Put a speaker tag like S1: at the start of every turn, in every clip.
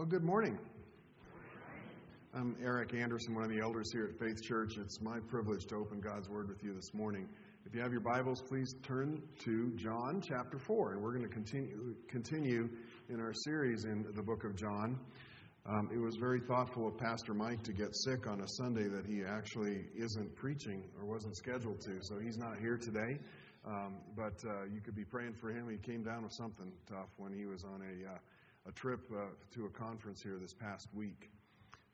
S1: Well, good morning. I'm Eric Anderson, one of the elders here at Faith Church. It's my privilege to open God's Word with you this morning. If you have your Bibles, please turn to John chapter 4, and we're going to continue, continue in our series in the book of John. Um, it was very thoughtful of Pastor Mike to get sick on a Sunday that he actually isn't preaching or wasn't scheduled to, so he's not here today. Um, but uh, you could be praying for him. He came down with something tough when he was on a, uh, a trip uh, to a conference here this past week.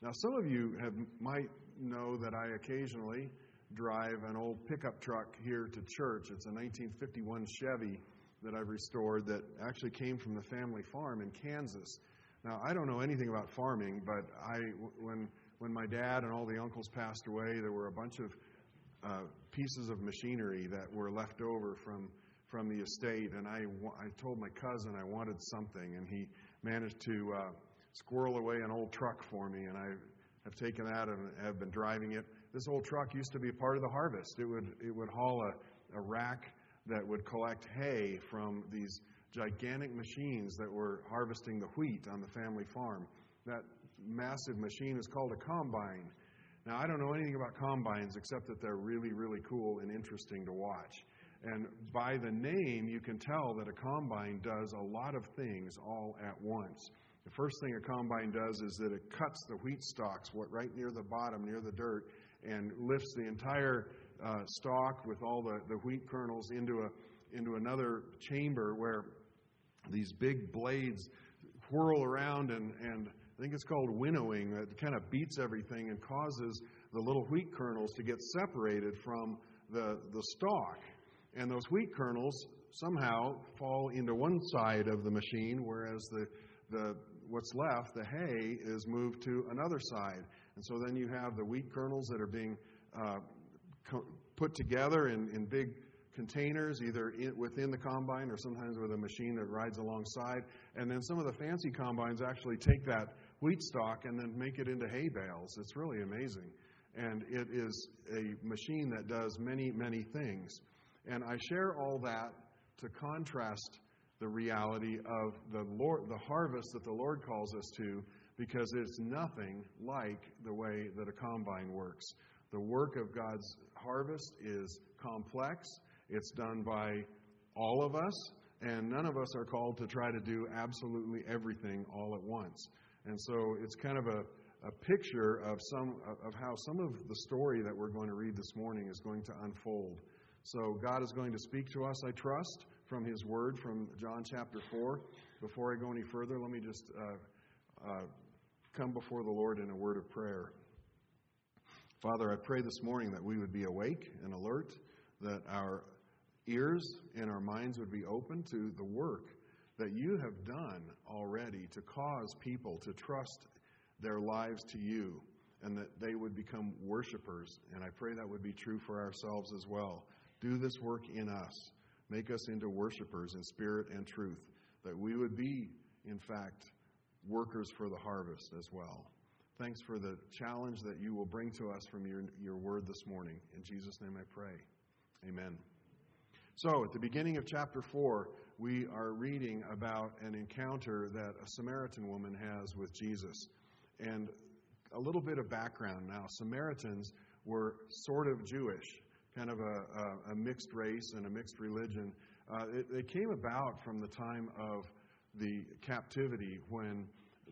S1: Now, some of you have, might know that I occasionally drive an old pickup truck here to church. It's a 1951 Chevy that I've restored that actually came from the family farm in Kansas. Now, I don't know anything about farming, but I, when, when my dad and all the uncles passed away, there were a bunch of uh, pieces of machinery that were left over from from the estate, and I, I told my cousin I wanted something, and he managed to uh, squirrel away an old truck for me, and I have taken that and have been driving it. This old truck used to be part of the harvest. It would it would haul a, a rack that would collect hay from these gigantic machines that were harvesting the wheat on the family farm. That massive machine is called a combine. Now, I don't know anything about combines except that they're really, really cool and interesting to watch. And by the name, you can tell that a combine does a lot of things all at once. The first thing a combine does is that it cuts the wheat stalks right near the bottom, near the dirt, and lifts the entire uh, stalk with all the, the wheat kernels into, a, into another chamber where these big blades whirl around and, and I think it's called winnowing. It kind of beats everything and causes the little wheat kernels to get separated from the, the stalk. And those wheat kernels somehow fall into one side of the machine, whereas the, the, what's left, the hay, is moved to another side. And so then you have the wheat kernels that are being uh, co- put together in, in big containers, either in, within the combine or sometimes with a machine that rides alongside. And then some of the fancy combines actually take that wheat stalk and then make it into hay bales. It's really amazing. And it is a machine that does many, many things. And I share all that to contrast the reality of the Lord, the harvest that the Lord calls us to, because it's nothing like the way that a combine works. The work of God's harvest is complex. It's done by all of us, and none of us are called to try to do absolutely everything all at once. And so it's kind of a, a picture of some of how some of the story that we're going to read this morning is going to unfold. So God is going to speak to us, I trust, from His Word from John chapter 4. Before I go any further, let me just uh, uh, come before the Lord in a word of prayer. Father, I pray this morning that we would be awake and alert, that our ears and our minds would be open to the work that you have done already to cause people to trust their lives to you and that they would become worshipers. And I pray that would be true for ourselves as well. Do this work in us. Make us into worshipers in spirit and truth, that we would be, in fact, workers for the harvest as well. Thanks for the challenge that you will bring to us from your, your word this morning. In Jesus' name I pray. Amen. So, at the beginning of chapter 4, we are reading about an encounter that a Samaritan woman has with Jesus. And a little bit of background now Samaritans were sort of Jewish, kind of a, a, a mixed race and a mixed religion. Uh, it, it came about from the time of the captivity when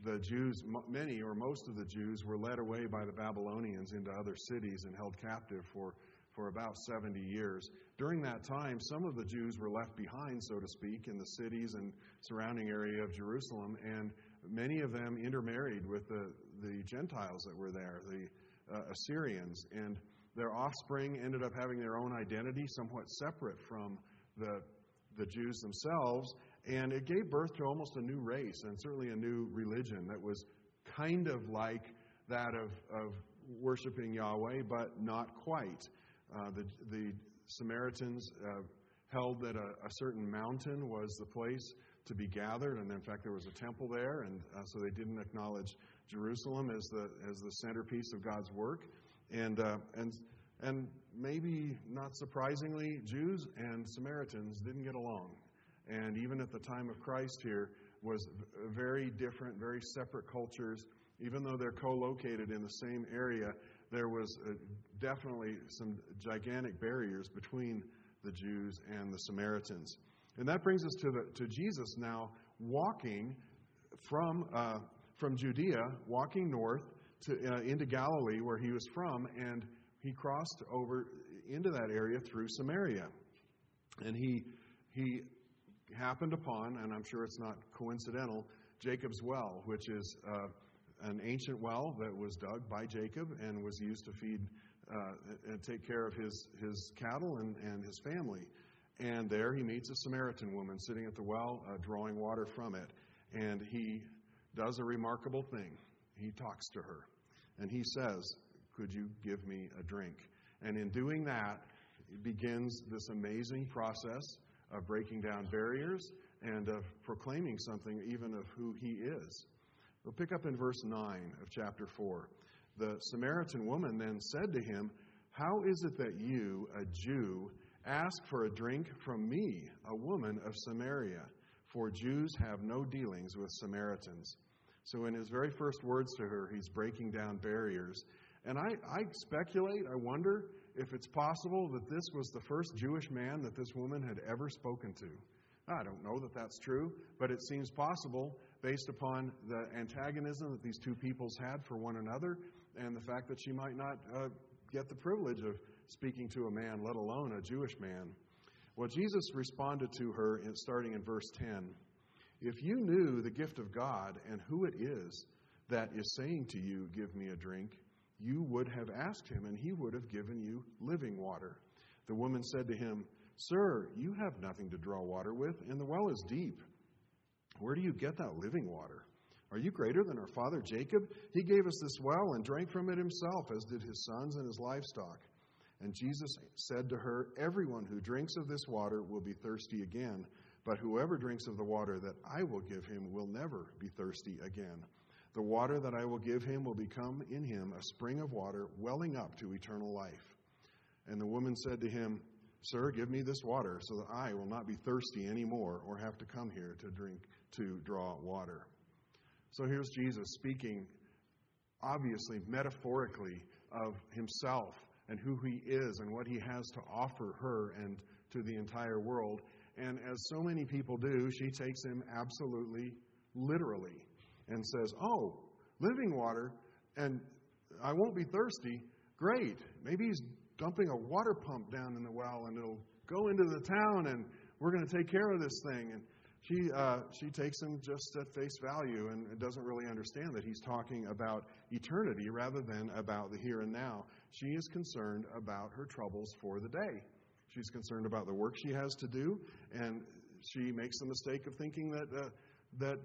S1: the Jews, many or most of the Jews, were led away by the Babylonians into other cities and held captive for for about 70 years. During that time, some of the Jews were left behind, so to speak, in the cities and surrounding area of Jerusalem, and many of them intermarried with the, the Gentiles that were there, the uh, Assyrians, and their offspring ended up having their own identity, somewhat separate from the, the Jews themselves, and it gave birth to almost a new race and certainly a new religion that was kind of like that of, of worshiping Yahweh, but not quite. Uh, the, the Samaritans uh, held that a, a, certain mountain was the place to be gathered, and in fact, there was a temple there, and uh, so they didn't acknowledge Jerusalem as the as the centerpiece of God's work, and uh, and and maybe not surprisingly, Jews and Samaritans didn't get along, and even at the time of Christ here, was very different, very separate cultures. Even though they're co located in the same area, there was uh, definitely some gigantic barriers between the Jews and the Samaritans. And that brings us to, the, to Jesus now walking from, uh, from Judea, walking north to, uh, into Galilee, where he was from, and he crossed over into that area through Samaria. And he, he happened upon, and I'm sure it's not coincidental, Jacob's well, which is uh, an ancient well that was dug by Jacob and was used to feed uh, and take care of his, his cattle and, and his family. And there he meets a Samaritan woman sitting at the well, uh, drawing water from it. And he does a remarkable thing. He talks to her. And he says, Could you give me a drink? And in doing that, it begins this amazing process of breaking down barriers and of proclaiming something even of who he is. We'll pick up in verse 9 of chapter 4. The Samaritan woman then said to him, How is it that you, a Jew, ask for a drink from me, a woman of Samaria? For Jews have no dealings with Samaritans. So, in his very first words to her, he's breaking down barriers. And I, I speculate, I wonder if it's possible that this was the first Jewish man that this woman had ever spoken to. I don't know that that's true, but it seems possible based upon the antagonism that these two peoples had for one another and the fact that she might not uh, get the privilege of speaking to a man, let alone a Jewish man. Well, Jesus responded to her in, starting in verse 10 If you knew the gift of God and who it is that is saying to you, Give me a drink, you would have asked him, and he would have given you living water. The woman said to him, Sir, you have nothing to draw water with, and the well is deep. Where do you get that living water? Are you greater than our father Jacob? He gave us this well and drank from it himself, as did his sons and his livestock. And Jesus said to her, Everyone who drinks of this water will be thirsty again, but whoever drinks of the water that I will give him will never be thirsty again. The water that I will give him will become in him a spring of water welling up to eternal life. And the woman said to him, Sir, give me this water so that I will not be thirsty anymore or have to come here to drink, to draw water. So here's Jesus speaking, obviously, metaphorically, of himself and who he is and what he has to offer her and to the entire world. And as so many people do, she takes him absolutely literally and says, Oh, living water, and I won't be thirsty. Great. Maybe he's dumping a water pump down in the well and it'll go into the town and we're going to take care of this thing. And she, uh, she takes him just at face value and doesn't really understand that he's talking about eternity rather than about the here and now. She is concerned about her troubles for the day. She's concerned about the work she has to do, and she makes the mistake of thinking that, uh, that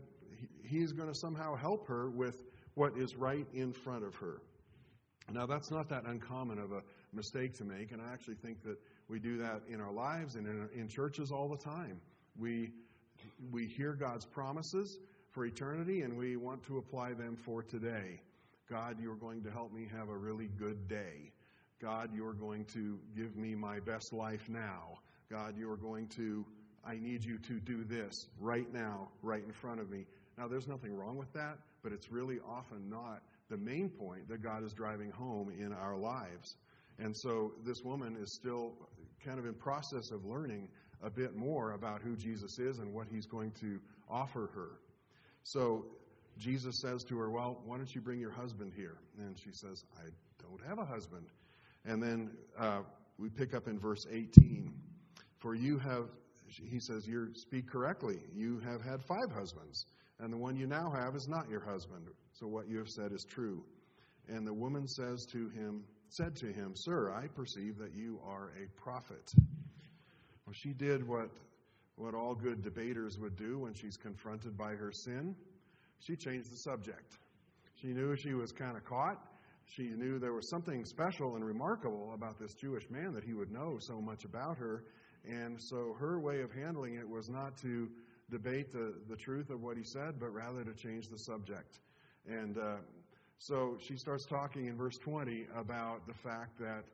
S1: he's going to somehow help her with what is right in front of her. Now, that's not that uncommon of a mistake to make, and I actually think that we do that in our lives and in, in churches all the time. We, we hear God's promises for eternity, and we want to apply them for today. God, you're going to help me have a really good day. God, you're going to give me my best life now. God, you're going to, I need you to do this right now, right in front of me. Now, there's nothing wrong with that, but it's really often not the main point that God is driving home in our lives. And so this woman is still kind of in process of learning a bit more about who Jesus is and what he's going to offer her. So Jesus says to her, Well, why don't you bring your husband here? And she says, I don't have a husband. And then uh, we pick up in verse 18. For you have, he says, you speak correctly. You have had five husbands, and the one you now have is not your husband. So what you have said is true. And the woman says to him, said to him, Sir, I perceive that you are a prophet. Well, she did what, what all good debaters would do when she's confronted by her sin. She changed the subject. She knew she was kind of caught. She knew there was something special and remarkable about this Jewish man that he would know so much about her. And so her way of handling it was not to debate the, the truth of what he said, but rather to change the subject. And uh, so she starts talking in verse 20 about the fact that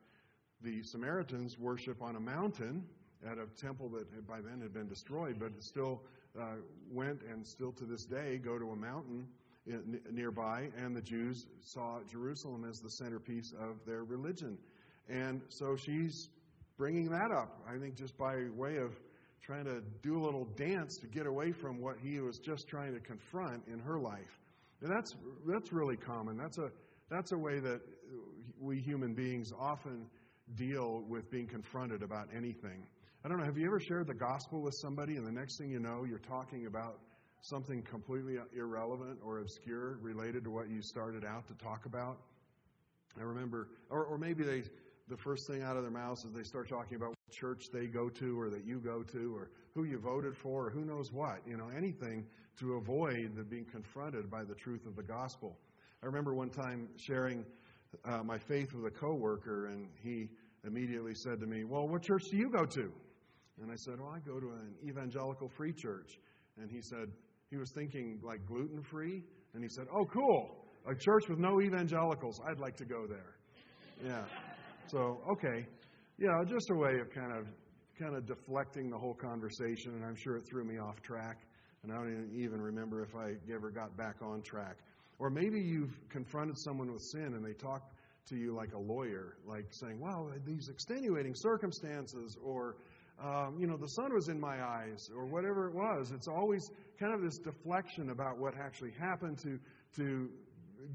S1: the Samaritans worship on a mountain at a temple that by then had been destroyed, but still uh, went and still to this day go to a mountain nearby, and the Jews saw Jerusalem as the centerpiece of their religion. And so she's bringing that up, I think, just by way of trying to do a little dance to get away from what he was just trying to confront in her life. And that's, that's really common. That's a, that's a way that we human beings often deal with being confronted about anything. I don't know, have you ever shared the gospel with somebody and the next thing you know, you're talking about something completely irrelevant or obscure related to what you started out to talk about? I remember, or, or maybe they, the first thing out of their mouths is they start talking about what church they go to or that you go to or who you voted for or who knows what. You know, anything to avoid the being confronted by the truth of the gospel. I remember one time sharing uh, my faith with a coworker, and he immediately said to me, "Well, what church do you go to?" And I said, "Well, I go to an evangelical free church." And he said he was thinking like gluten free, and he said, "Oh, cool, a church with no evangelicals. I'd like to go there." Yeah. So okay, yeah, just a way of kind of kind of deflecting the whole conversation, and I'm sure it threw me off track, and I don't even remember if I ever got back on track. Or maybe you've confronted someone with sin and they talk to you like a lawyer, like saying, well, these extenuating circumstances, or, um, you know, the sun was in my eyes, or whatever it was. It's always kind of this deflection about what actually happened to, to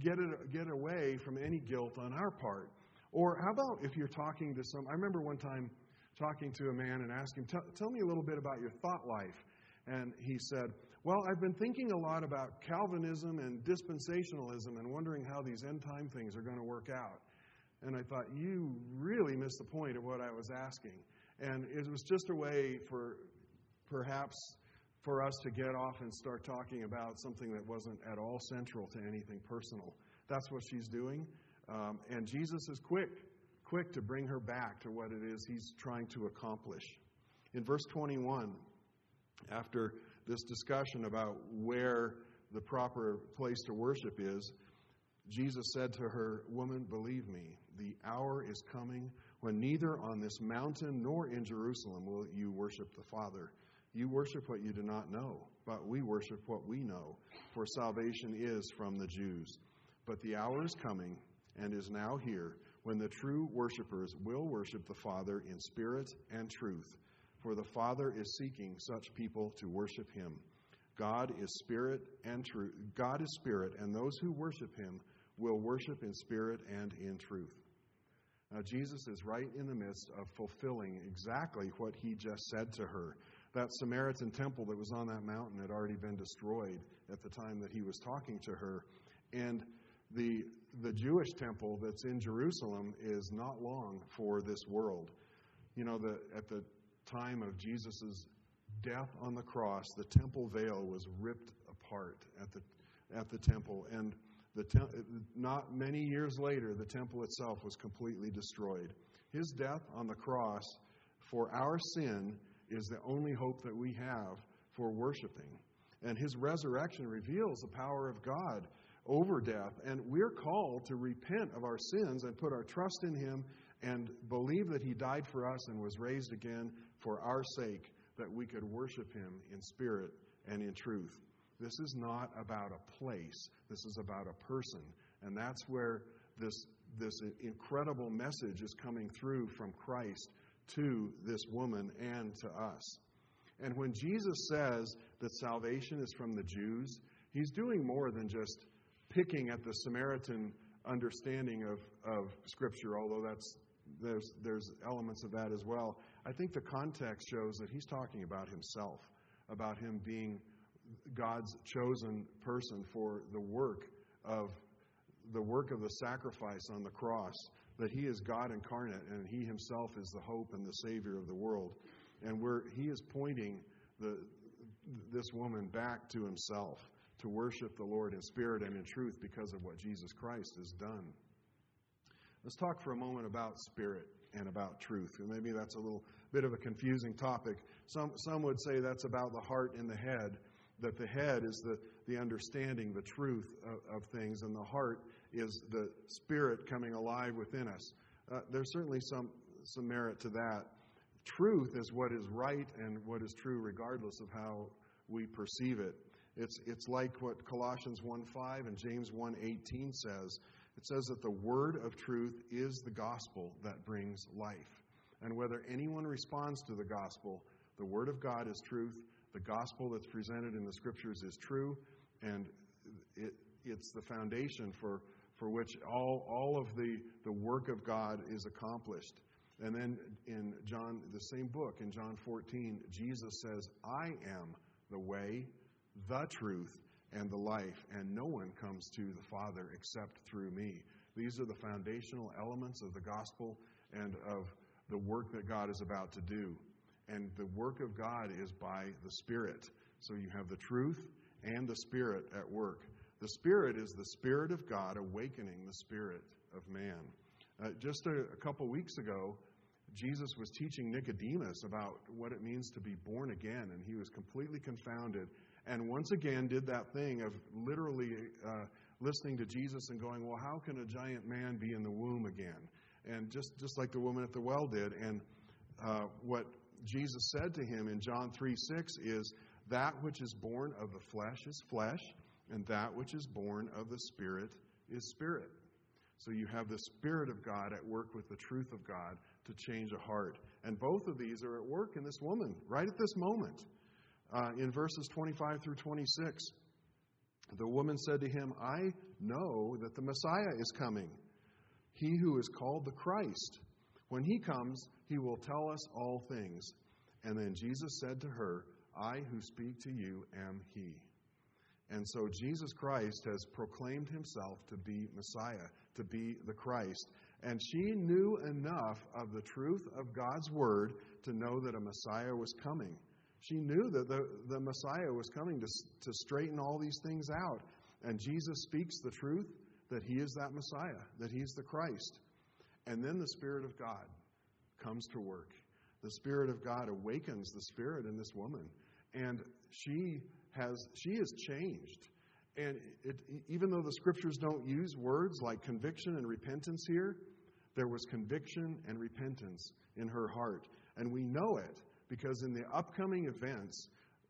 S1: get, it, get away from any guilt on our part. Or how about if you're talking to some, I remember one time talking to a man and asking him, tell me a little bit about your thought life. And he said, Well, I've been thinking a lot about Calvinism and dispensationalism and wondering how these end time things are going to work out. And I thought, You really missed the point of what I was asking. And it was just a way for perhaps for us to get off and start talking about something that wasn't at all central to anything personal. That's what she's doing. Um, and Jesus is quick, quick to bring her back to what it is he's trying to accomplish. In verse 21, after this discussion about where the proper place to worship is, Jesus said to her, Woman, believe me, the hour is coming when neither on this mountain nor in Jerusalem will you worship the Father. You worship what you do not know, but we worship what we know, for salvation is from the Jews. But the hour is coming and is now here when the true worshippers will worship the Father in spirit and truth for the Father is seeking such people to worship him. God is spirit and truth. God is spirit, and those who worship him will worship in spirit and in truth. Now, Jesus is right in the midst of fulfilling exactly what he just said to her. That Samaritan temple that was on that mountain had already been destroyed at the time that he was talking to her. And the, the Jewish temple that's in Jerusalem is not long for this world. You know, the, at the time of Jesus' death on the cross, the temple veil was ripped apart at the, at the temple. And te- not many years later, the temple itself was completely destroyed. His death on the cross for our sin is the only hope that we have for worshiping. And his resurrection reveals the power of God over death. And we're called to repent of our sins and put our trust in him and believe that he died for us and was raised again for our sake, that we could worship him in spirit and in truth. This is not about a place, this is about a person. And that's where this, this incredible message is coming through from Christ to this woman and to us. And when Jesus says that salvation is from the Jews, he's doing more than just picking at the Samaritan understanding of, of Scripture, although that's there's, there's elements of that as well. I think the context shows that he's talking about himself, about him being God's chosen person for the work of the work of the sacrifice on the cross, that he is God incarnate and he himself is the hope and the savior of the world. And where he is pointing the, this woman back to himself to worship the Lord in spirit and in truth because of what Jesus Christ has done. Let's talk for a moment about spirit and about truth. And maybe that's a little bit of a confusing topic. Some, some would say that's about the heart and the head, that the head is the, the understanding, the truth of, of things, and the heart is the spirit coming alive within us. Uh, there's certainly some, some merit to that. truth is what is right and what is true regardless of how we perceive it. It's, it's like what Colossians 1.5 and James 1.18 says. It says that the word of truth is the gospel that brings life. And whether anyone responds to the gospel, the word of God is truth, the gospel that's presented in the scriptures is true, and it, it's the foundation for, for which all, all of the, the work of God is accomplished. And then in John, the same book, in John 14, Jesus says, I am the way, the truth, and the life, and no one comes to the Father except through me. These are the foundational elements of the gospel and of the work that God is about to do. And the work of God is by the Spirit. So you have the truth and the Spirit at work. The Spirit is the Spirit of God awakening the Spirit of man. Uh, just a, a couple weeks ago, Jesus was teaching Nicodemus about what it means to be born again, and he was completely confounded. And once again, did that thing of literally uh, listening to Jesus and going, Well, how can a giant man be in the womb again? And just, just like the woman at the well did. And uh, what Jesus said to him in John 3 6 is, That which is born of the flesh is flesh, and that which is born of the Spirit is spirit. So you have the Spirit of God at work with the truth of God to change a heart. And both of these are at work in this woman right at this moment. Uh, in verses 25 through 26, the woman said to him, I know that the Messiah is coming, he who is called the Christ. When he comes, he will tell us all things. And then Jesus said to her, I who speak to you am he. And so Jesus Christ has proclaimed himself to be Messiah, to be the Christ. And she knew enough of the truth of God's word to know that a Messiah was coming. She knew that the, the Messiah was coming to, to straighten all these things out. And Jesus speaks the truth that he is that Messiah, that he's the Christ. And then the Spirit of God comes to work. The Spirit of God awakens the Spirit in this woman. And she has she is changed. And it, even though the scriptures don't use words like conviction and repentance here, there was conviction and repentance in her heart. And we know it because in the upcoming events,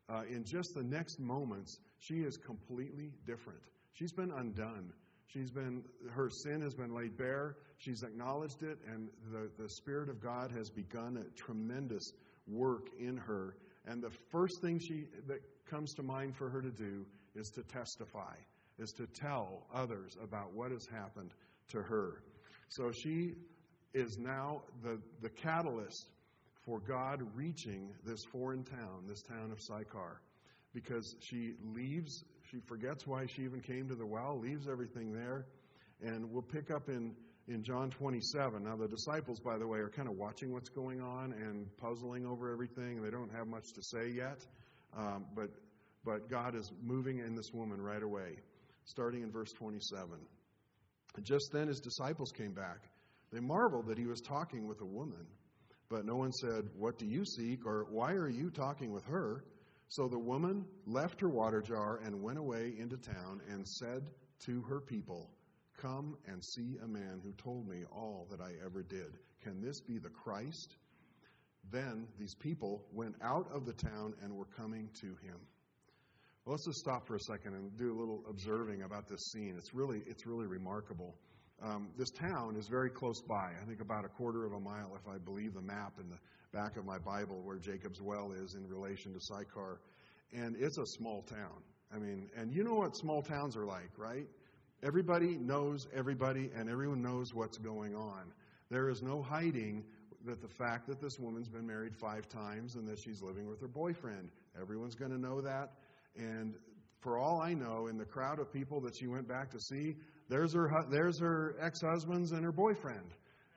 S1: uh, in just the next moments, she is completely different. She's been undone. She's been, her sin has been laid bare. She's acknowledged it, and the, the Spirit of God has begun a tremendous work in her. And the first thing she, that comes to mind for her to do is to testify, is to tell others about what has happened to her. So she is now the, the catalyst for God reaching this foreign town, this town of Sychar, because she leaves, she forgets why she even came to the well, leaves everything there. And we'll pick up in, in John 27. Now, the disciples, by the way, are kind of watching what's going on and puzzling over everything. They don't have much to say yet. Um, but, but God is moving in this woman right away, starting in verse 27. Just then his disciples came back. They marveled that he was talking with a woman. But no one said, What do you seek? or Why are you talking with her? So the woman left her water jar and went away into town and said to her people, Come and see a man who told me all that I ever did. Can this be the Christ? Then these people went out of the town and were coming to him. Well, let's just stop for a second and do a little observing about this scene. It's really, it's really remarkable. Um, this town is very close by. I think about a quarter of a mile, if I believe the map and the back of my Bible, where Jacob's Well is in relation to Sychar. And it's a small town. I mean, and you know what small towns are like, right? Everybody knows everybody, and everyone knows what's going on. There is no hiding that the fact that this woman's been married five times and that she's living with her boyfriend. Everyone's going to know that. And for all I know, in the crowd of people that she went back to see, there's her, there's her ex husbands and her boyfriend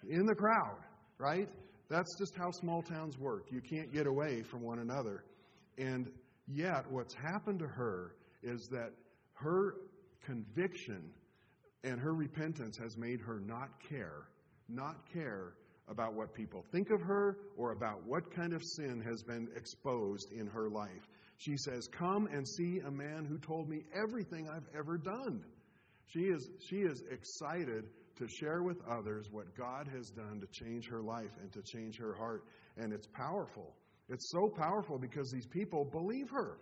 S1: in the crowd, right? That's just how small towns work. You can't get away from one another. And yet, what's happened to her is that her conviction and her repentance has made her not care, not care about what people think of her or about what kind of sin has been exposed in her life. She says, Come and see a man who told me everything I've ever done. She is, she is excited to share with others what God has done to change her life and to change her heart. And it's powerful. It's so powerful because these people believe her.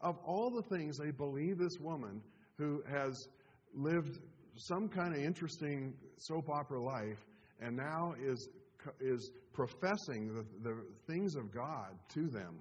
S1: Of all the things they believe this woman who has lived some kind of interesting soap opera life and now is, is professing the, the things of God to them.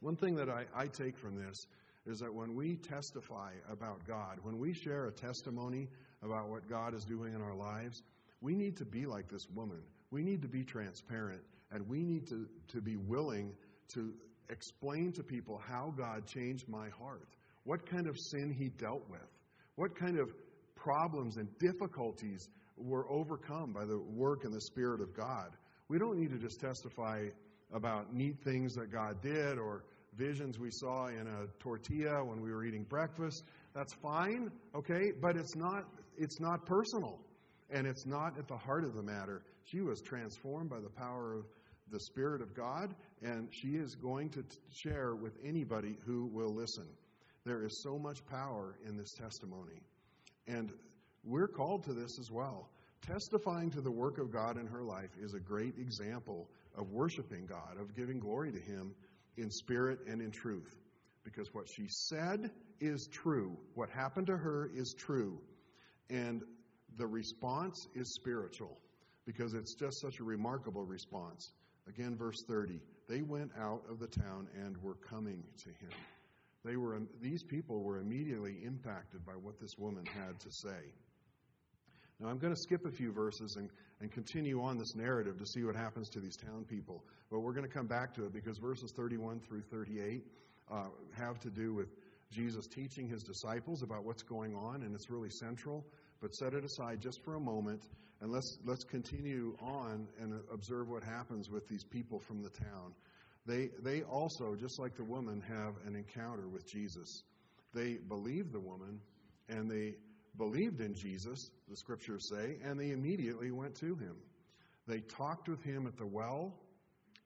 S1: One thing that I, I take from this is that when we testify about God, when we share a testimony about what God is doing in our lives, we need to be like this woman. We need to be transparent and we need to, to be willing to explain to people how God changed my heart, what kind of sin He dealt with, what kind of problems and difficulties were overcome by the work and the Spirit of God. We don't need to just testify about neat things that God did or visions we saw in a tortilla when we were eating breakfast. That's fine, okay, but it's not it's not personal and it's not at the heart of the matter. She was transformed by the power of the Spirit of God, and she is going to t- share with anybody who will listen. There is so much power in this testimony. And we're called to this as well. Testifying to the work of God in her life is a great example of worshiping God, of giving glory to Him in spirit and in truth. Because what she said is true. What happened to her is true. And the response is spiritual because it's just such a remarkable response. Again, verse 30. They went out of the town and were coming to him. They were, these people were immediately impacted by what this woman had to say. Now, I'm going to skip a few verses and, and continue on this narrative to see what happens to these town people. But we're going to come back to it because verses 31 through 38 uh, have to do with Jesus teaching his disciples about what's going on, and it's really central. But set it aside just for a moment, and let's, let's continue on and observe what happens with these people from the town. They, they also, just like the woman, have an encounter with Jesus. They believe the woman, and they believed in Jesus, the scriptures say, and they immediately went to him. They talked with him at the well.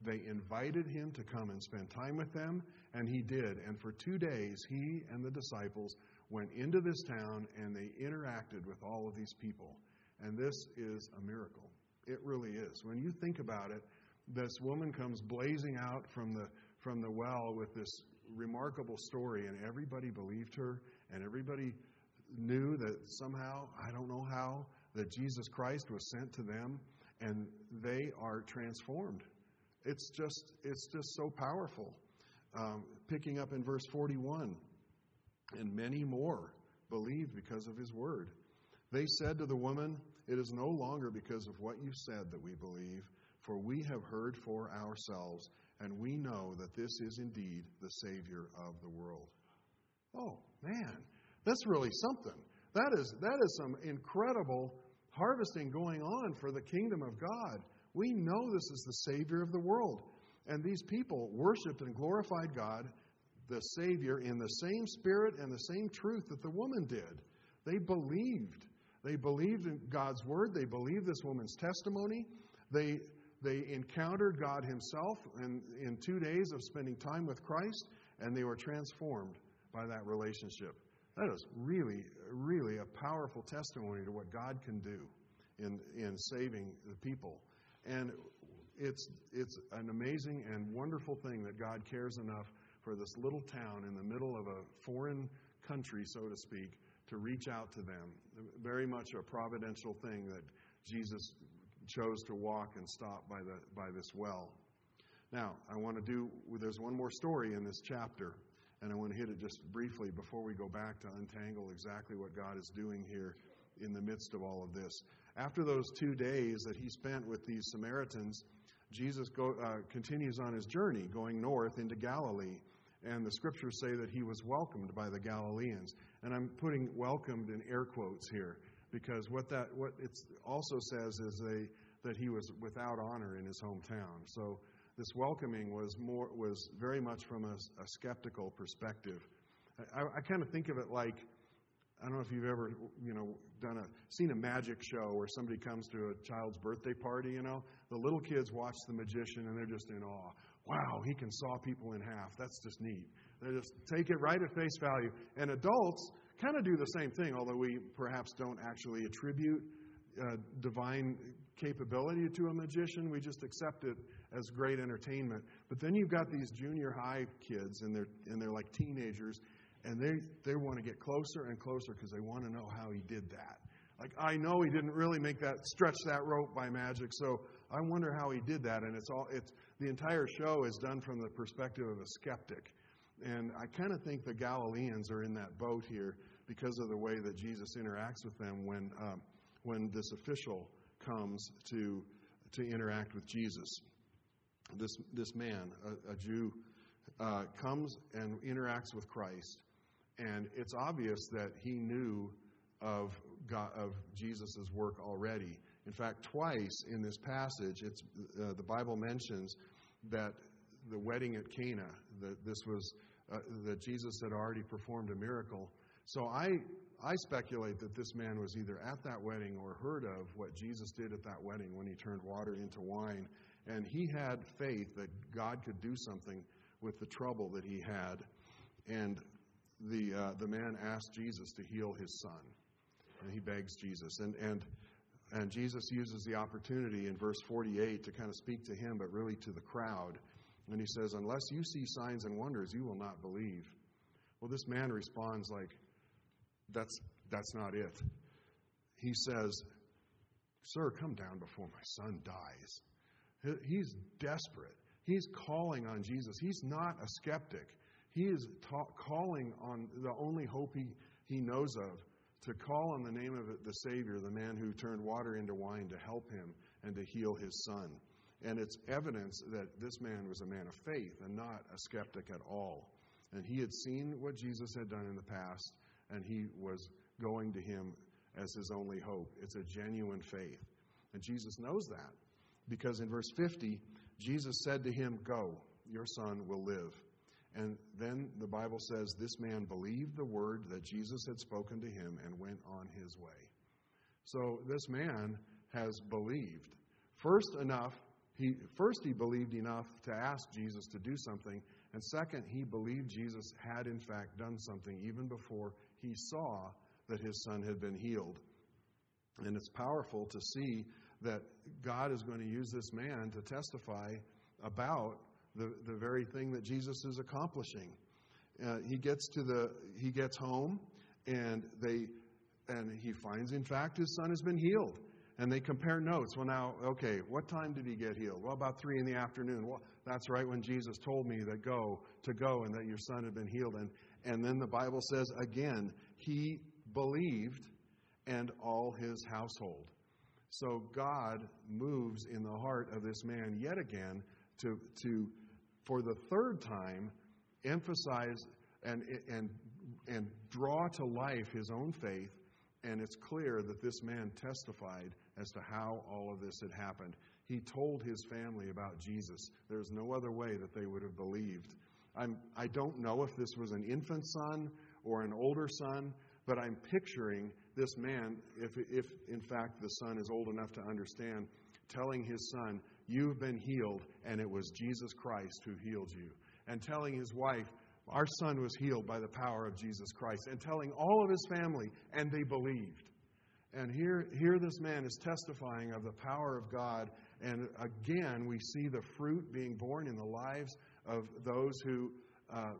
S1: They invited him to come and spend time with them, and he did. And for two days, he and the disciples went into this town and they interacted with all of these people. And this is a miracle. It really is. When you think about it, this woman comes blazing out from the, from the well with this remarkable story, and everybody believed her, and everybody knew that somehow, I don't know how, that Jesus Christ was sent to them and they are transformed. It's just, it's just so powerful. Um, picking up in verse 41, and many more believed because of his word. They said to the woman, It is no longer because of what you said that we believe, for we have heard for ourselves, and we know that this is indeed the Savior of the world. Oh, man, that's really something. That is, that is some incredible harvesting going on for the kingdom of God. We know this is the Savior of the world. And these people worshiped and glorified God, the Savior, in the same spirit and the same truth that the woman did. They believed. They believed in God's word. They believed this woman's testimony. They, they encountered God Himself in, in two days of spending time with Christ, and they were transformed by that relationship. That is really, really a powerful testimony to what God can do in, in saving the people. And it's, it's an amazing and wonderful thing that God cares enough for this little town in the middle of a foreign country, so to speak, to reach out to them. Very much a providential thing that Jesus chose to walk and stop by, the, by this well. Now, I want to do, there's one more story in this chapter. And I want to hit it just briefly before we go back to untangle exactly what God is doing here in the midst of all of this. After those two days that he spent with these Samaritans, Jesus go, uh, continues on his journey going north into Galilee. And the scriptures say that he was welcomed by the Galileans. And I'm putting welcomed in air quotes here because what that what it also says is they, that he was without honor in his hometown. So this welcoming was more was very much from a, a skeptical perspective. I, I kind of think of it like I don't know if you've ever you know done a seen a magic show where somebody comes to a child's birthday party. You know, the little kids watch the magician and they're just in awe. wow, he can saw people in half. That's just neat. They just take it right at face value. And adults kind of do the same thing, although we perhaps don't actually attribute uh, divine capability to a magician. We just accept it as great entertainment. But then you've got these junior high kids, and they're and they're like teenagers, and they they want to get closer and closer because they want to know how he did that. Like I know he didn't really make that stretch that rope by magic, so I wonder how he did that. And it's all it's the entire show is done from the perspective of a skeptic. And I kind of think the Galileans are in that boat here because of the way that Jesus interacts with them when um, when this official comes to to interact with Jesus. This this man, a, a Jew, uh, comes and interacts with Christ, and it's obvious that he knew of of Jesus' work already. In fact, twice in this passage, it's, uh, the Bible mentions that the wedding at Cana, that this was uh, that Jesus had already performed a miracle. So I I speculate that this man was either at that wedding or heard of what Jesus did at that wedding when he turned water into wine, and he had faith that God could do something with the trouble that he had, and the uh, the man asked Jesus to heal his son and he begs Jesus. And, and, and Jesus uses the opportunity in verse 48 to kind of speak to him, but really to the crowd. And he says, Unless you see signs and wonders, you will not believe. Well, this man responds like, That's, that's not it. He says, Sir, come down before my son dies. He's desperate. He's calling on Jesus. He's not a skeptic. He is ta- calling on the only hope he, he knows of to call on the name of the Savior, the man who turned water into wine, to help him and to heal his son. And it's evidence that this man was a man of faith and not a skeptic at all. And he had seen what Jesus had done in the past, and he was going to him as his only hope. It's a genuine faith. And Jesus knows that because in verse 50, Jesus said to him, Go, your son will live. And then the Bible says this man believed the word that Jesus had spoken to him and went on his way. So this man has believed. First enough, he first he believed enough to ask Jesus to do something, and second, he believed Jesus had in fact done something even before he saw that his son had been healed. And it's powerful to see that God is going to use this man to testify about the, the very thing that Jesus is accomplishing. Uh, he gets to the he gets home and they and he finds in fact his son has been healed. And they compare notes. Well now okay what time did he get healed? Well about three in the afternoon. Well that's right when jesus told me that go to go and that your son had been healed. And and then the bible says again he believed and all his household. So god moves in the heart of this man yet again to to for the third time, emphasize and, and, and draw to life his own faith. And it's clear that this man testified as to how all of this had happened. He told his family about Jesus. There's no other way that they would have believed. I'm, I don't know if this was an infant son or an older son, but I'm picturing this man, if, if in fact the son is old enough to understand, telling his son, You've been healed, and it was Jesus Christ who healed you. And telling his wife, Our son was healed by the power of Jesus Christ. And telling all of his family, and they believed. And here, here this man is testifying of the power of God. And again, we see the fruit being born in the lives of those who, uh,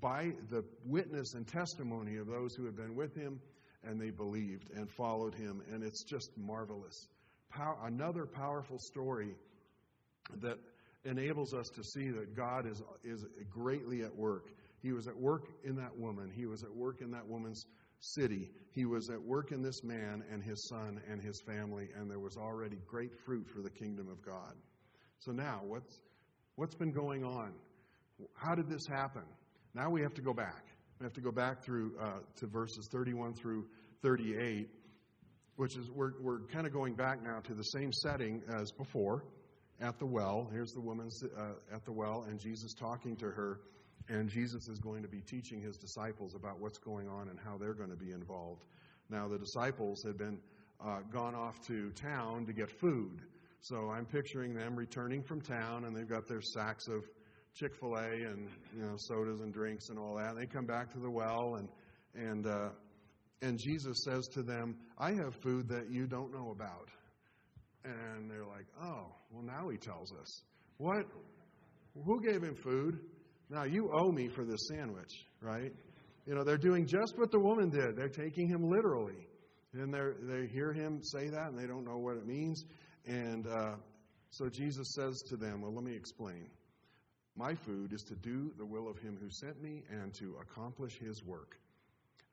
S1: by the witness and testimony of those who had been with him, and they believed and followed him. And it's just marvelous. Power, another powerful story that enables us to see that God is, is greatly at work. He was at work in that woman, He was at work in that woman's city, He was at work in this man and his son and his family, and there was already great fruit for the kingdom of God. So now, what's, what's been going on? How did this happen? Now we have to go back. We have to go back through uh, to verses 31 through 38, which is we're, we're kind of going back now to the same setting as before at the well. Here's the woman uh, at the well, and Jesus talking to her. And Jesus is going to be teaching his disciples about what's going on and how they're going to be involved. Now, the disciples had been uh, gone off to town to get food. So I'm picturing them returning from town, and they've got their sacks of Chick Fil A and you know sodas and drinks and all that. And they come back to the well and and uh, and Jesus says to them, "I have food that you don't know about." And they're like, "Oh, well now he tells us what? Who gave him food? Now you owe me for this sandwich, right?" You know, they're doing just what the woman did. They're taking him literally. And they hear him say that and they don't know what it means. And uh, so Jesus says to them, Well, let me explain. My food is to do the will of him who sent me and to accomplish his work.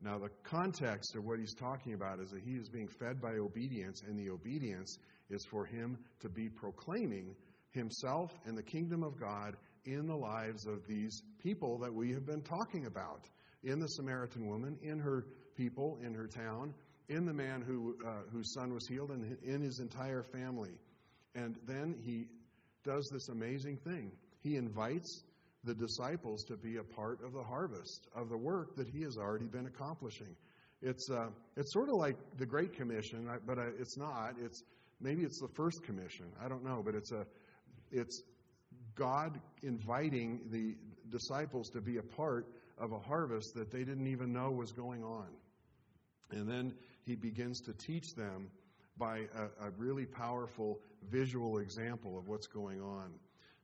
S1: Now, the context of what he's talking about is that he is being fed by obedience, and the obedience is for him to be proclaiming himself and the kingdom of God in the lives of these people that we have been talking about in the Samaritan woman, in her people, in her town, in the man who, uh, whose son was healed, and in his entire family. And then he does this amazing thing. He invites the disciples to be a part of the harvest, of the work that he has already been accomplishing. It's, uh, it's sort of like the Great Commission, but uh, it's not. It's, maybe it's the first commission. I don't know, but it's, a, it's God inviting the disciples to be a part of a harvest that they didn't even know was going on. And then he begins to teach them by a, a, really powerful visual example of what's going on.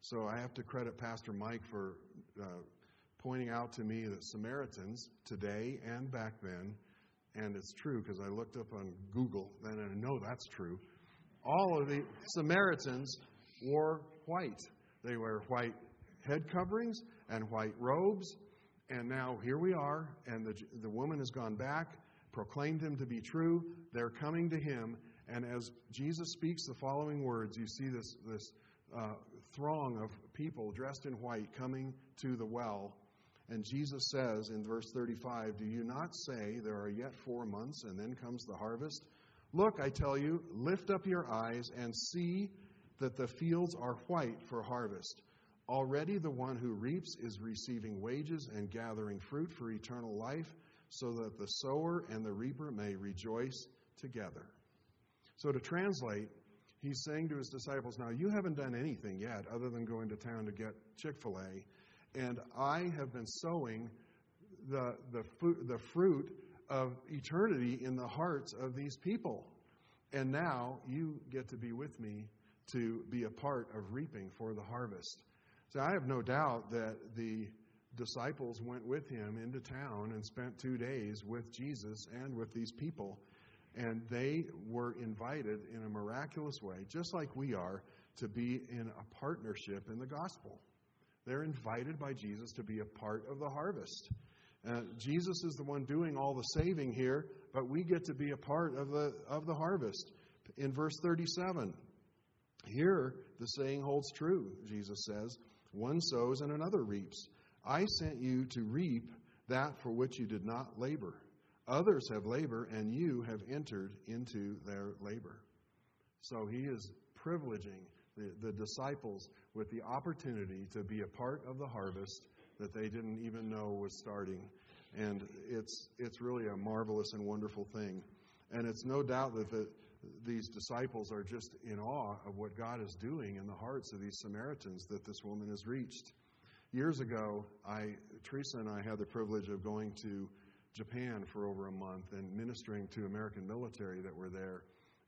S1: So I have to credit Pastor Mike for uh, pointing out to me that Samaritans today and back then, and it's true because I looked up on Google and I know that's true, all of the Samaritans wore white. They wear white head coverings and white robes and now here we are, and the, the woman has gone back, proclaimed him to be true. They're coming to him. And as Jesus speaks the following words, you see this, this uh, throng of people dressed in white coming to the well. And Jesus says in verse 35, Do you not say there are yet four months and then comes the harvest? Look, I tell you, lift up your eyes and see that the fields are white for harvest. Already the one who reaps is receiving wages and gathering fruit for eternal life, so that the sower and the reaper may rejoice together. So, to translate, he's saying to his disciples, Now, you haven't done anything yet other than going to town to get Chick fil A, and I have been sowing the, the, the fruit of eternity in the hearts of these people. And now you get to be with me to be a part of reaping for the harvest. So I have no doubt that the disciples went with him into town and spent two days with Jesus and with these people. And they were invited in a miraculous way, just like we are, to be in a partnership in the gospel. They're invited by Jesus to be a part of the harvest. Uh, Jesus is the one doing all the saving here, but we get to be a part of the, of the harvest. In verse 37, here the saying holds true, Jesus says. One sows and another reaps. I sent you to reap that for which you did not labor. Others have labor, and you have entered into their labor. So he is privileging the, the disciples with the opportunity to be a part of the harvest that they didn't even know was starting. And it's, it's really a marvelous and wonderful thing. And it's no doubt that the, these disciples are just in awe of what God is doing in the hearts of these Samaritans that this woman has reached. Years ago, I, Teresa and I had the privilege of going to Japan for over a month and ministering to American military that were there.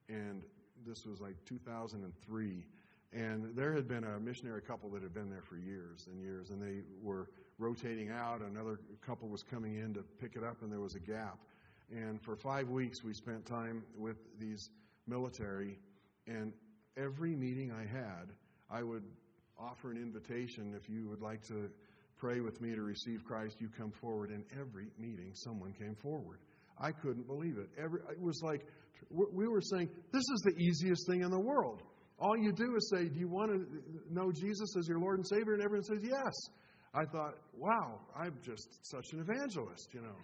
S1: And this was like 2003. And there had been a missionary couple that had been there for years and years, and they were rotating out. Another couple was coming in to pick it up, and there was a gap. And for five weeks, we spent time with these military, and every meeting I had, I would offer an invitation if you would like to pray with me to receive Christ, you come forward. In every meeting, someone came forward. I couldn't believe it. Every, it was like we were saying, This is the easiest thing in the world. All you do is say, Do you want to know Jesus as your Lord and Savior? And everyone says, Yes. I thought, Wow, I'm just such an evangelist, you know.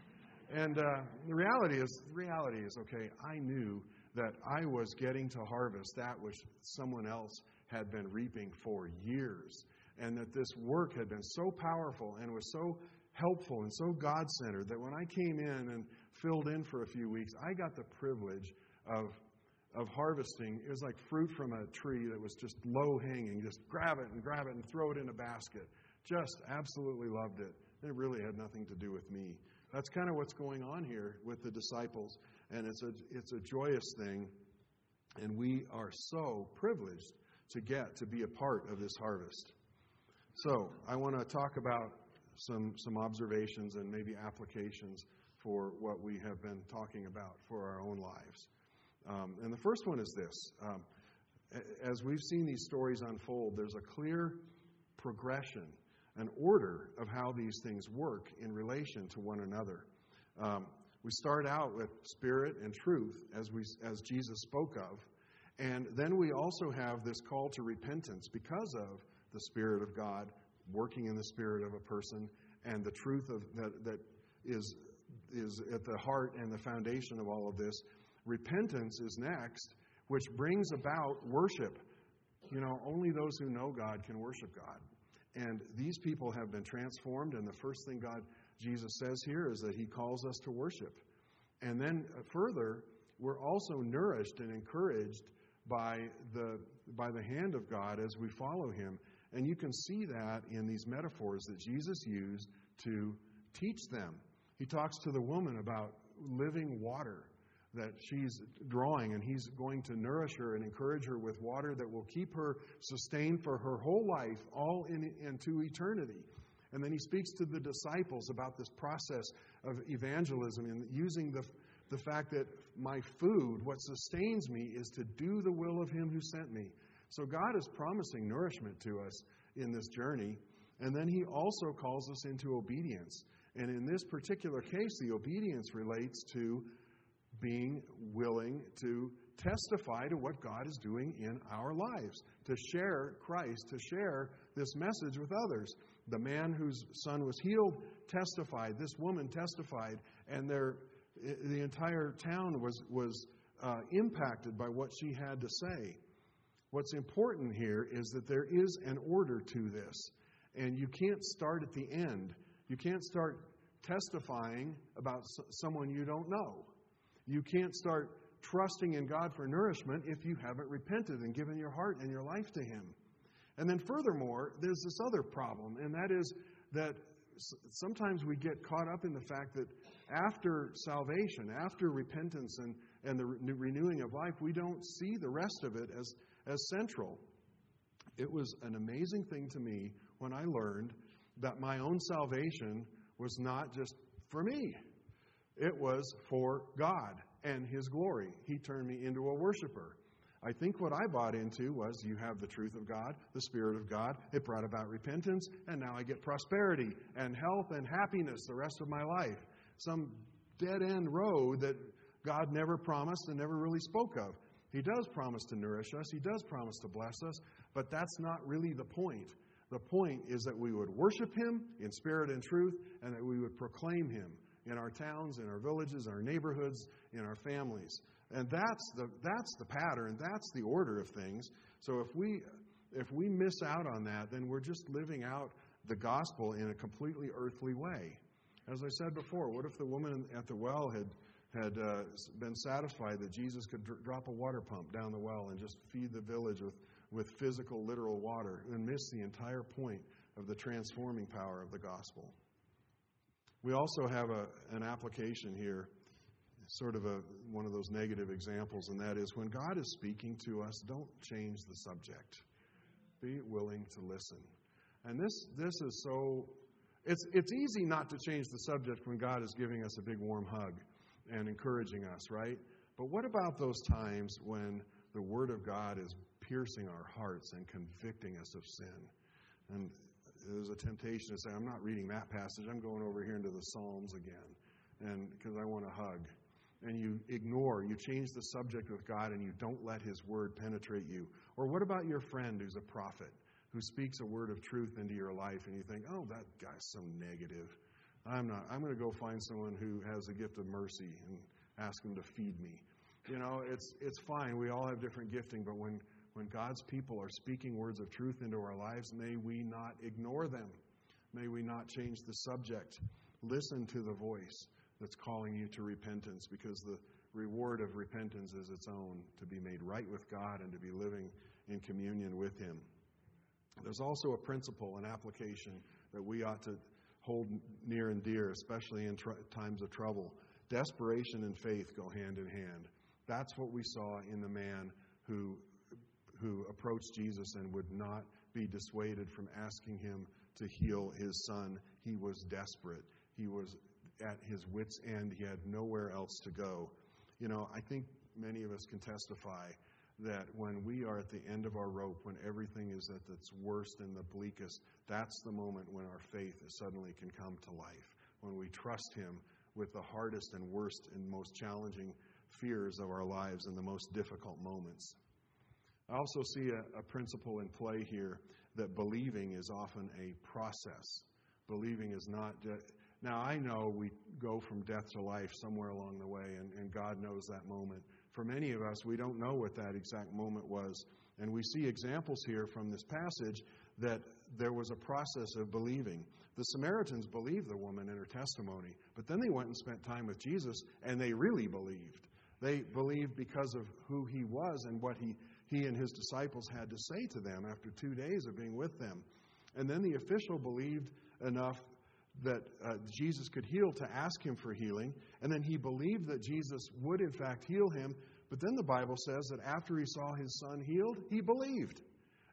S1: And uh, the reality is, the reality is, okay, I knew that I was getting to harvest that which someone else had been reaping for years. And that this work had been so powerful and was so helpful and so God centered that when I came in and filled in for a few weeks, I got the privilege of, of harvesting. It was like fruit from a tree that was just low hanging. Just grab it and grab it and throw it in a basket Just absolutely loved it. It really had nothing to do with me. That's kind of what's going on here with the disciples. And it's a, it's a joyous thing. And we are so privileged to get to be a part of this harvest. So, I want to talk about some, some observations and maybe applications for what we have been talking about for our own lives. Um, and the first one is this um, as we've seen these stories unfold, there's a clear progression, an order of how these things work in relation to one another. Um, we start out with spirit and truth, as, we, as Jesus spoke of, and then we also have this call to repentance because of the Spirit of God working in the spirit of a person and the truth of that, that is, is at the heart and the foundation of all of this. Repentance is next, which brings about worship. You know, only those who know God can worship God. And these people have been transformed, and the first thing God, Jesus says here is that He calls us to worship. And then uh, further, we're also nourished and encouraged by the, by the hand of God as we follow Him. And you can see that in these metaphors that Jesus used to teach them. He talks to the woman about living water that she's drawing, and he's going to nourish her and encourage her with water that will keep her sustained for her whole life, all in, into eternity. And then he speaks to the disciples about this process of evangelism and using the, the fact that my food, what sustains me, is to do the will of him who sent me. So God is promising nourishment to us in this journey. And then he also calls us into obedience. And in this particular case, the obedience relates to being willing to testify to what God is doing in our lives, to share Christ, to share this message with others. The man whose son was healed testified, this woman testified, and their, the entire town was, was uh, impacted by what she had to say. What's important here is that there is an order to this, and you can't start at the end. You can't start testifying about someone you don't know. You can't start trusting in God for nourishment if you haven't repented and given your heart and your life to Him. And then, furthermore, there's this other problem, and that is that sometimes we get caught up in the fact that after salvation, after repentance and, and the re- renewing of life, we don't see the rest of it as, as central. It was an amazing thing to me when I learned that my own salvation was not just for me. It was for God and His glory. He turned me into a worshiper. I think what I bought into was you have the truth of God, the Spirit of God. It brought about repentance, and now I get prosperity and health and happiness the rest of my life. Some dead end road that God never promised and never really spoke of. He does promise to nourish us, He does promise to bless us, but that's not really the point. The point is that we would worship Him in spirit and truth, and that we would proclaim Him in our towns, in our villages, our neighborhoods, in our families. And that's the, that's the pattern, that's the order of things. So if we, if we miss out on that, then we're just living out the gospel in a completely earthly way. As I said before, what if the woman at the well had, had uh, been satisfied that Jesus could dr- drop a water pump down the well and just feed the village with, with physical, literal water and miss the entire point of the transforming power of the gospel? We also have a, an application here, sort of a, one of those negative examples, and that is when God is speaking to us, don't change the subject. Be willing to listen. And this, this is so, it's, it's easy not to change the subject when God is giving us a big warm hug and encouraging us, right? But what about those times when the Word of God is piercing our hearts and convicting us of sin? And there's a temptation to say, I'm not reading that passage. I'm going over here into the Psalms again, and because I want a hug. And you ignore, you change the subject with God, and you don't let His word penetrate you. Or what about your friend who's a prophet, who speaks a word of truth into your life, and you think, oh, that guy's so negative. I'm not. I'm going to go find someone who has a gift of mercy and ask them to feed me. You know, it's it's fine. We all have different gifting, but when when God's people are speaking words of truth into our lives, may we not ignore them. May we not change the subject. Listen to the voice that's calling you to repentance because the reward of repentance is its own to be made right with God and to be living in communion with Him. There's also a principle, an application that we ought to hold near and dear, especially in tr- times of trouble. Desperation and faith go hand in hand. That's what we saw in the man who, who approached Jesus and would not be dissuaded from asking him to heal his son. He was desperate. He was at his wits' end. He had nowhere else to go. You know, I think many of us can testify that when we are at the end of our rope, when everything is at its worst and the bleakest, that's the moment when our faith suddenly can come to life. When we trust Him with the hardest and worst and most challenging fears of our lives in the most difficult moments. I also see a, a principle in play here that believing is often a process. Believing is not. now, I know we go from death to life somewhere along the way, and, and God knows that moment. For many of us, we don't know what that exact moment was. And we see examples here from this passage that there was a process of believing. The Samaritans believed the woman in her testimony, but then they went and spent time with Jesus, and they really believed. They believed because of who he was and what he, he and his disciples had to say to them after two days of being with them. And then the official believed enough that uh, Jesus could heal to ask him for healing. And then he believed that Jesus would, in fact, heal him. But then the Bible says that after he saw his son healed, he believed.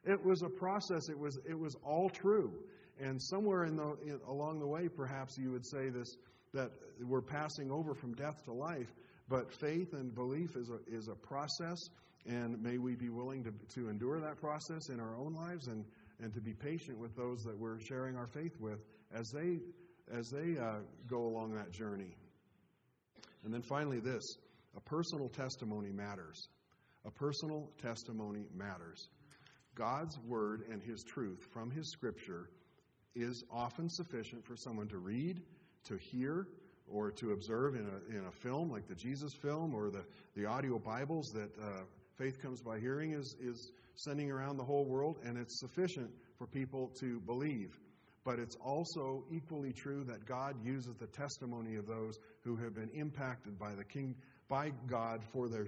S1: It was a process, it was, it was all true. And somewhere in the, in, along the way, perhaps you would say this that we're passing over from death to life. But faith and belief is a, is a process, and may we be willing to, to endure that process in our own lives and, and to be patient with those that we're sharing our faith with as they, as they uh, go along that journey. And then finally, this a personal testimony matters. A personal testimony matters. God's word and his truth from his scripture is often sufficient for someone to read, to hear, or to observe in a, in a film like the Jesus film or the, the audio Bibles that uh, Faith Comes by Hearing is, is sending around the whole world, and it's sufficient for people to believe. But it's also equally true that God uses the testimony of those who have been impacted by the King, by God for their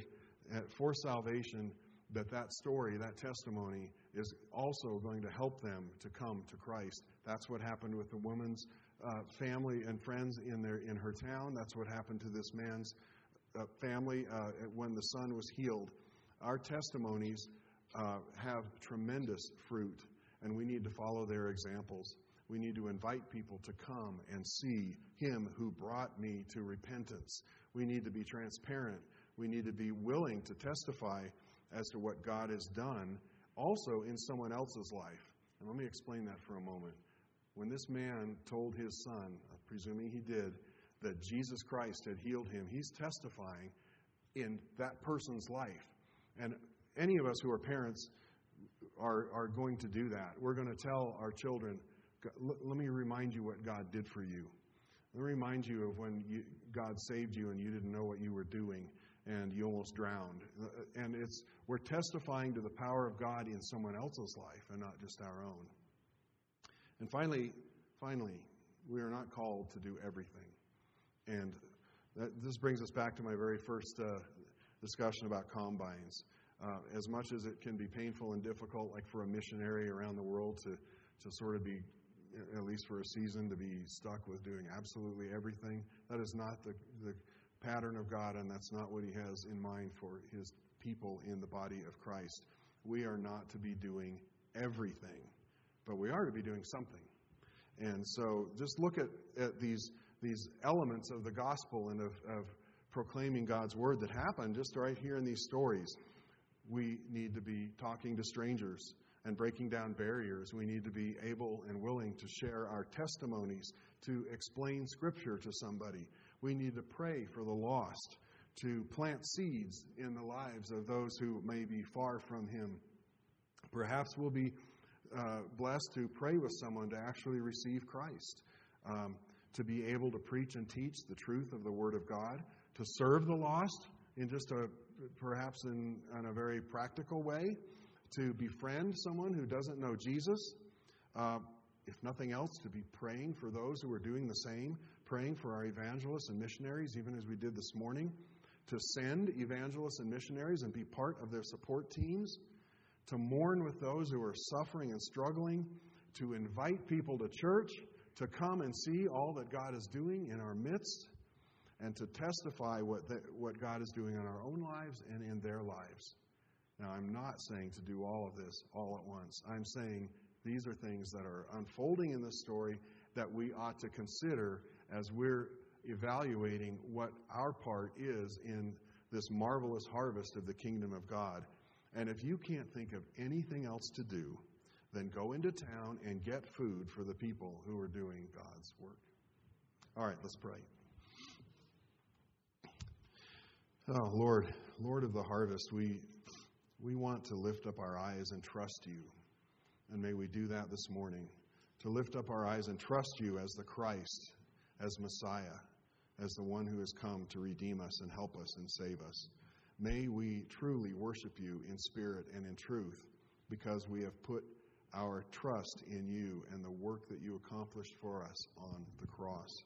S1: uh, for salvation. That that story, that testimony, is also going to help them to come to Christ. That's what happened with the woman's uh, family and friends in their in her town. That's what happened to this man's uh, family uh, when the son was healed. Our testimonies uh, have tremendous fruit, and we need to follow their examples. We need to invite people to come and see Him who brought me to repentance. We need to be transparent. We need to be willing to testify as to what God has done also in someone else's life. And let me explain that for a moment. When this man told his son, presuming he did, that Jesus Christ had healed him, he's testifying in that person's life. And any of us who are parents are, are going to do that. We're going to tell our children, let me remind you what God did for you. Let me remind you of when you, God saved you and you didn't know what you were doing and you almost drowned. And it's we're testifying to the power of God in someone else's life and not just our own. And finally, finally, we are not called to do everything. And that, this brings us back to my very first uh, discussion about combines. Uh, as much as it can be painful and difficult, like for a missionary around the world to, to sort of be, at least for a season, to be stuck with doing absolutely everything, that is not the, the pattern of God, and that's not what He has in mind for His people in the body of Christ. We are not to be doing everything, but we are to be doing something. And so just look at, at these, these elements of the gospel and of, of proclaiming God's word that happen just right here in these stories. We need to be talking to strangers and breaking down barriers. We need to be able and willing to share our testimonies, to explain Scripture to somebody. We need to pray for the lost, to plant seeds in the lives of those who may be far from Him. Perhaps we'll be uh, blessed to pray with someone to actually receive Christ, um, to be able to preach and teach the truth of the Word of God, to serve the lost in just a perhaps in, in a very practical way, to befriend someone who doesn't know Jesus. Uh, if nothing else, to be praying for those who are doing the same, praying for our evangelists and missionaries, even as we did this morning, to send evangelists and missionaries and be part of their support teams, to mourn with those who are suffering and struggling, to invite people to church, to come and see all that God is doing in our midst, and to testify what, the, what God is doing in our own lives and in their lives. Now, I'm not saying to do all of this all at once. I'm saying these are things that are unfolding in this story that we ought to consider as we're evaluating what our part is in this marvelous harvest of the kingdom of God. And if you can't think of anything else to do, then go into town and get food for the people who are doing God's work. All right, let's pray. Oh, Lord, Lord of the harvest, we, we want to lift up our eyes and trust you. And may we do that this morning. To lift up our eyes and trust you as the Christ, as Messiah, as the one who has come to redeem us and help us and save us. May we truly worship you in spirit and in truth because we have put our trust in you and the work that you accomplished for us on the cross.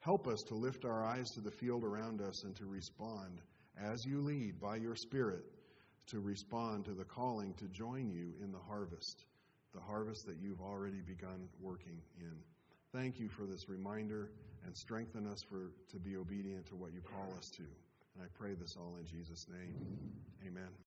S1: Help us to lift our eyes to the field around us and to respond as you lead by your Spirit to respond to the calling to join you in the harvest, the harvest that you've already begun working in. Thank you for this reminder and strengthen us for to be obedient to what you call us to. And I pray this all in Jesus' name. Amen.